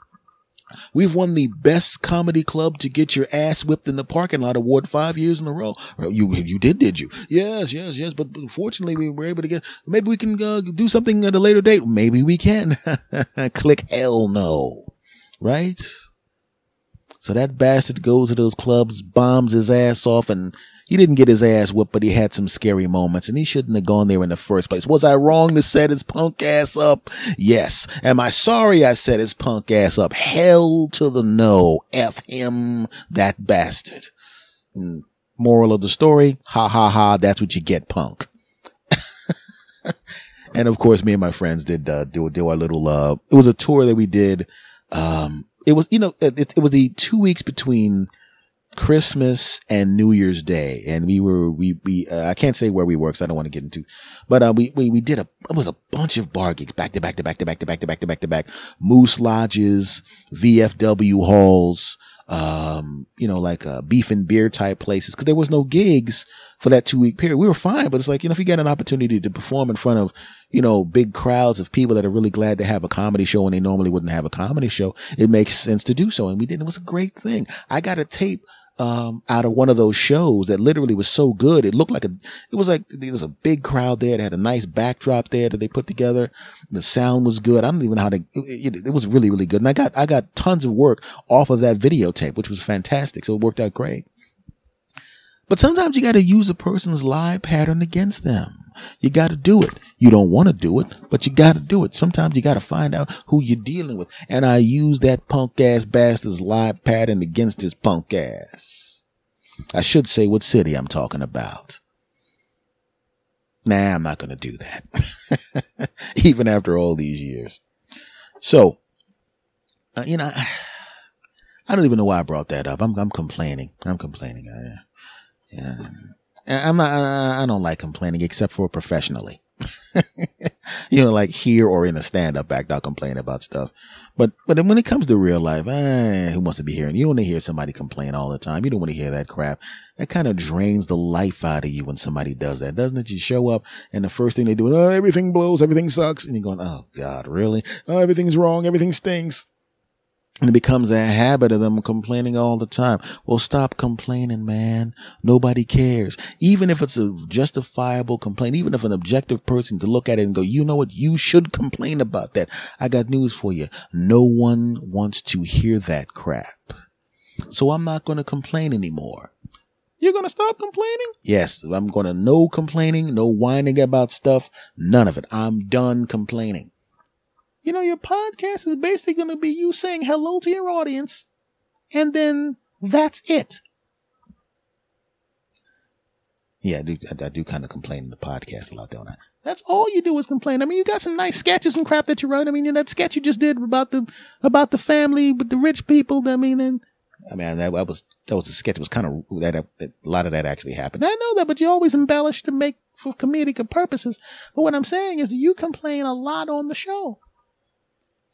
We've won the best comedy club to get your ass whipped in the parking lot award five years in a row. You you did, did you? Yes, yes, yes. But fortunately, we were able to get. Maybe we can uh, do something at a later date. Maybe we can. Click hell no. Right. So that bastard goes to those clubs, bombs his ass off, and he didn't get his ass whooped, but he had some scary moments and he shouldn't have gone there in the first place. Was I wrong to set his punk ass up? Yes. Am I sorry I set his punk ass up? Hell to the no. F him, that bastard. Hmm. moral of the story, ha ha ha, that's what you get, punk. and of course, me and my friends did uh, do do our little. Uh, it was a tour that we did. Um, it was you know it, it was the two weeks between Christmas and New Year's Day, and we were we we uh, I can't say where we were because I don't want to get into, but uh, we we we did a it was a bunch of bar gigs back to back to back to back to back to back to back to back, Moose Lodges, VFW halls, um, you know, like uh, beef and beer type places because there was no gigs for that two week period. We were fine, but it's like you know if you get an opportunity to perform in front of you know big crowds of people that are really glad to have a comedy show and they normally wouldn't have a comedy show, it makes sense to do so, and we did. It was a great thing. I got a tape um, out of one of those shows that literally was so good. It looked like a, it was like there was a big crowd there. It had a nice backdrop there that they put together. The sound was good. I don't even know how to, it, it, it was really, really good. And I got, I got tons of work off of that videotape, which was fantastic. So it worked out great. But sometimes you got to use a person's lie pattern against them. You got to do it. You don't want to do it, but you got to do it. Sometimes you got to find out who you're dealing with. And I use that punk ass bastard's lie pattern against his punk ass. I should say what city I'm talking about. Nah, I'm not going to do that. Even after all these years. So, uh, you know, I, I don't even know why I brought that up. I'm, I'm complaining. I'm complaining. I, yeah. I'm not, I don't like complaining except for professionally. you know, like here or in a stand up act, I'll complain about stuff. But, but when it comes to real life, eh, who wants to be hearing? You want to hear somebody complain all the time. You don't want to hear that crap. That kind of drains the life out of you when somebody does that, doesn't it? You show up and the first thing they do, oh, everything blows, everything sucks. And you're going, oh God, really? Oh, everything's wrong. Everything stinks. And it becomes a habit of them complaining all the time. Well, stop complaining, man. Nobody cares. Even if it's a justifiable complaint, even if an objective person could look at it and go, you know what? You should complain about that. I got news for you. No one wants to hear that crap. So I'm not going to complain anymore. You're going to stop complaining? Yes, I'm going to no complaining, no whining about stuff. None of it. I'm done complaining. You know, your podcast is basically going to be you saying hello to your audience, and then that's it. Yeah, I do. I, I do kind of complain in the podcast a lot, don't I? That's all you do is complain. I mean, you got some nice sketches and crap that you write. I mean, that sketch you just did about the about the family with the rich people. I mean, and I mean that, that was that was a sketch. It was kind of that, that a lot of that actually happened. I know that, but you always embellish to make for comedic purposes. But what I'm saying is, you complain a lot on the show.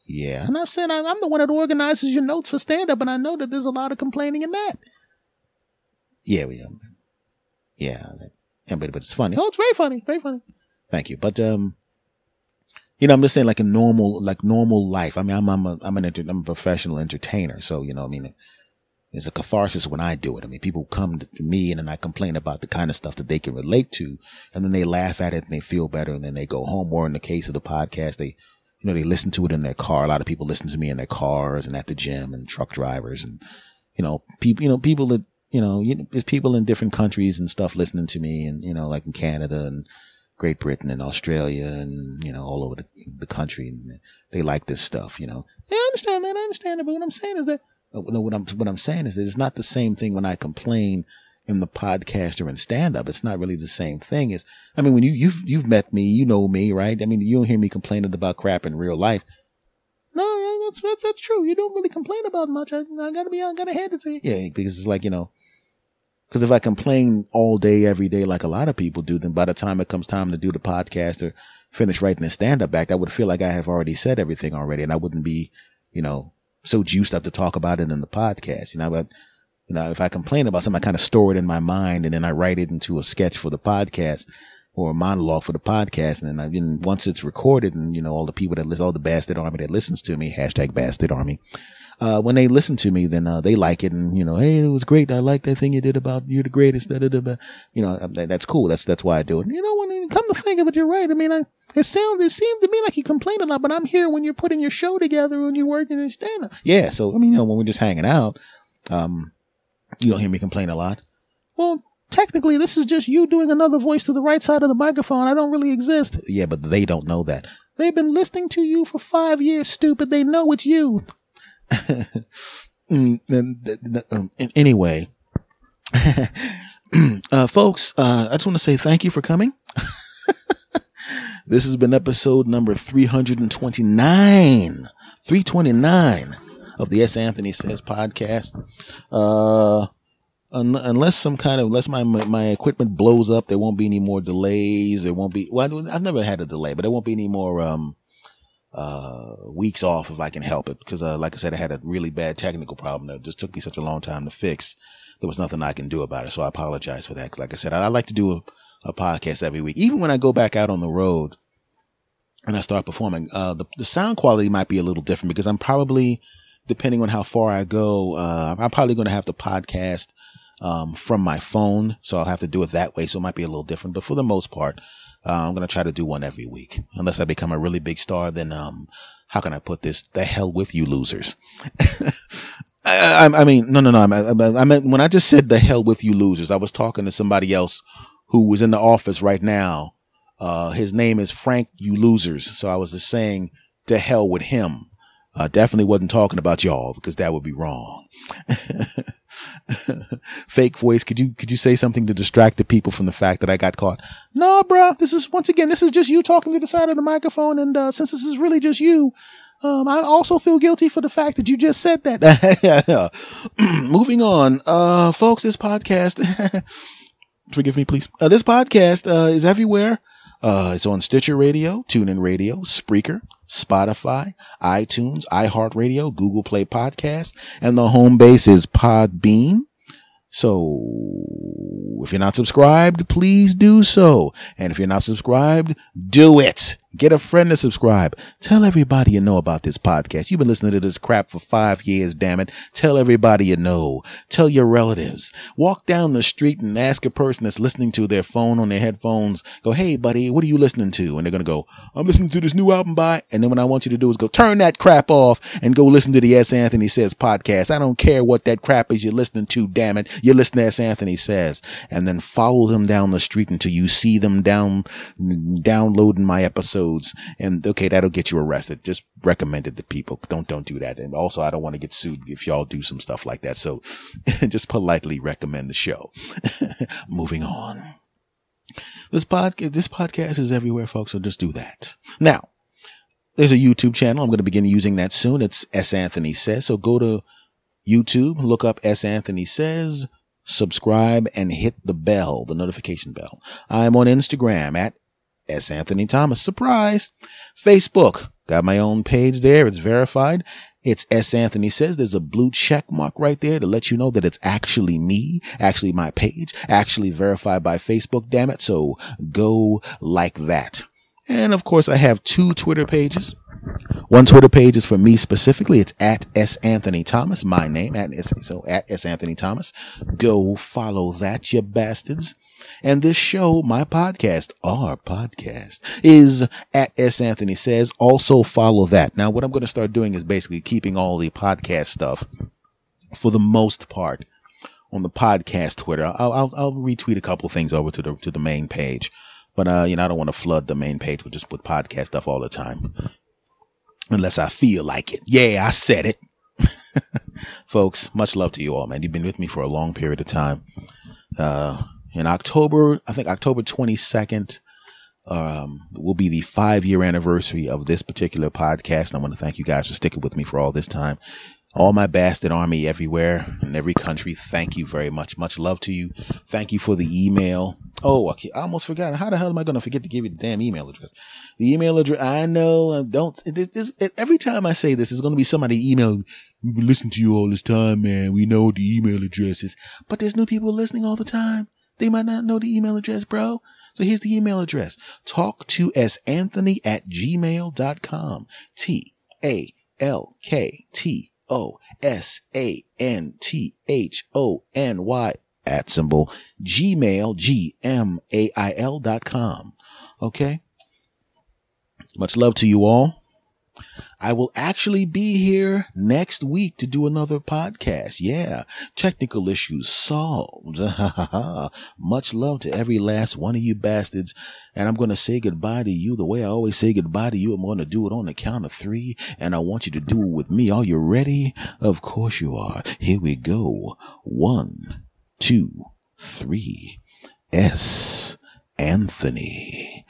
Yeah. And I've said I'm, I'm the one that organizes your notes for stand up, and I know that there's a lot of complaining in that. Yeah, we, um, yeah, yeah, but, but it's funny. Oh, it's very funny, very funny. Thank you. But, um, you know, I'm just saying like a normal, like normal life. I mean, I'm, I'm a, I'm an, enter, I'm a professional entertainer. So, you know, I mean, it's a catharsis when I do it. I mean, people come to me and then I complain about the kind of stuff that they can relate to and then they laugh at it and they feel better and then they go home. Or in the case of the podcast, they, you know, they listen to it in their car. A lot of people listen to me in their cars and at the gym and truck drivers and, you know, people, you know, people that, you know, you know, there's people in different countries and stuff listening to me and, you know, like in Canada and Great Britain and Australia and, you know, all over the, the country. And they like this stuff, you know. I understand that. I understand that. But what I'm saying is that uh, what I'm what I'm saying is that it's not the same thing when I complain in the podcaster and stand up. It's not really the same thing as I mean when you you've you've met me, you know me, right? I mean you don't hear me complaining about crap in real life. No, that's that's, that's true. You don't really complain about much. I, I gotta be I gotta hand it to you. Yeah, because it's like you know. Because if I complain all day, every day, like a lot of people do, then by the time it comes time to do the podcast or finish writing the stand up act, I would feel like I have already said everything already and I wouldn't be, you know, so juiced up to talk about it in the podcast. You know, but you know, if I complain about something, I kind of store it in my mind and then I write it into a sketch for the podcast or a monologue for the podcast. And then I, and once it's recorded and, you know, all the people that listen, all the bastard army that listens to me, hashtag bastard army, uh, when they listen to me, then, uh, they like it and, you know, hey, it was great. I like that thing you did about you're the greatest. Da, da, da, You know, um, that's cool. That's, that's why I do it. You know, when you come to think of it, you're right. I mean, I, it sounds, it seemed to me like you complain a lot, but I'm here when you're putting your show together and you're working in stand up. Yeah. So, I mean, you know, when we're just hanging out, um, you don't hear me complain a lot. Well, technically, this is just you doing another voice to the right side of the microphone. I don't really exist. Yeah, but they don't know that. They've been listening to you for five years, stupid. They know it's you. Mm, um, anyway, uh, folks, uh, I just want to say thank you for coming. this has been episode number 329. 329 of the S. Anthony Says podcast. Uh, un- unless some kind of, unless my, my equipment blows up, there won't be any more delays. There won't be, well, I've never had a delay, but there won't be any more, um, uh, weeks off if I can help it. Cause, uh, like I said, I had a really bad technical problem that just took me such a long time to fix. There was nothing I can do about it. So I apologize for that. Cause like I said, I, I like to do a, a podcast every week. Even when I go back out on the road and I start performing, uh, the, the sound quality might be a little different because I'm probably, depending on how far I go, uh, I'm probably going to have to podcast, um, from my phone. So I'll have to do it that way. So it might be a little different, but for the most part, uh, I'm going to try to do one every week. Unless I become a really big star, then, um, how can I put this? The hell with you losers. I, I, I, mean, no, no, no. I, I meant when I just said the hell with you losers, I was talking to somebody else who was in the office right now. Uh, his name is Frank You Losers. So I was just saying to hell with him. I definitely wasn't talking about y'all because that would be wrong. Fake voice. Could you, could you say something to distract the people from the fact that I got caught? No, bro. This is once again, this is just you talking to the side of the microphone. And, uh, since this is really just you, um, I also feel guilty for the fact that you just said that. Moving on. Uh, folks, this podcast, forgive me, please. Uh, this podcast, uh, is everywhere. Uh, it's on Stitcher Radio, TuneIn Radio, Spreaker, Spotify, iTunes, iHeartRadio, Google Play Podcast, and the home base is Podbean. So if you're not subscribed, please do so. And if you're not subscribed, do it. Get a friend to subscribe. Tell everybody you know about this podcast. You've been listening to this crap for five years, damn it. Tell everybody you know. Tell your relatives. Walk down the street and ask a person that's listening to their phone on their headphones, go, hey, buddy, what are you listening to? And they're going to go, I'm listening to this new album by, and then what I want you to do is go turn that crap off and go listen to the S. Anthony Says podcast. I don't care what that crap is you're listening to, damn it. You're listening to S. Anthony Says. And then follow them down the street until you see them down, downloading my episode episodes. And okay, that'll get you arrested. Just recommend it to people. Don't, don't do that. And also, I don't want to get sued if y'all do some stuff like that. So just politely recommend the show. Moving on. This podcast, this podcast is everywhere, folks. So just do that. Now, there's a YouTube channel. I'm going to begin using that soon. It's S. Anthony Says. So go to YouTube, look up S. Anthony Says, subscribe and hit the bell, the notification bell. I'm on Instagram at S. Anthony Thomas. Surprise. Facebook. Got my own page there. It's verified. It's S. Anthony says there's a blue check mark right there to let you know that it's actually me, actually my page, actually verified by Facebook, damn it. So go like that. And of course, I have two Twitter pages. One Twitter page is for me specifically. It's at S. Anthony Thomas, my name, at S. So at S. Anthony Thomas. Go follow that, you bastards. And this show, my podcast, our podcast, is at S. Anthony Says. Also follow that. Now, what I'm going to start doing is basically keeping all the podcast stuff for the most part on the podcast Twitter. I'll, I'll, I'll retweet a couple things over to the, to the main page. But, uh, you know, I don't want to flood the main page with just with podcast stuff all the time. Unless I feel like it. Yeah, I said it. Folks, much love to you all, man. You've been with me for a long period of time. Uh, in October, I think October 22nd, um, will be the five year anniversary of this particular podcast. I want to thank you guys for sticking with me for all this time. All my bastard army everywhere in every country. Thank you very much. Much love to you. Thank you for the email. Oh, okay. I almost forgot. How the hell am I going to forget to give you the damn email address? The email address. I know. Don't. This, this, every time I say this, it's going to be somebody email. We've been listening to you all this time, man. We know the email address is, but there's new people listening all the time. They might not know the email address, bro. So here's the email address. Talk to s anthony at gmail.com. T A L K T O S A N T H O N Y at symbol gmail g m a i l dot com. Okay. Much love to you all. I will actually be here next week to do another podcast. Yeah. Technical issues solved. Much love to every last one of you bastards. And I'm going to say goodbye to you the way I always say goodbye to you. I'm going to do it on the count of three. And I want you to do it with me. Are you ready? Of course you are. Here we go. One, two, three. S. Anthony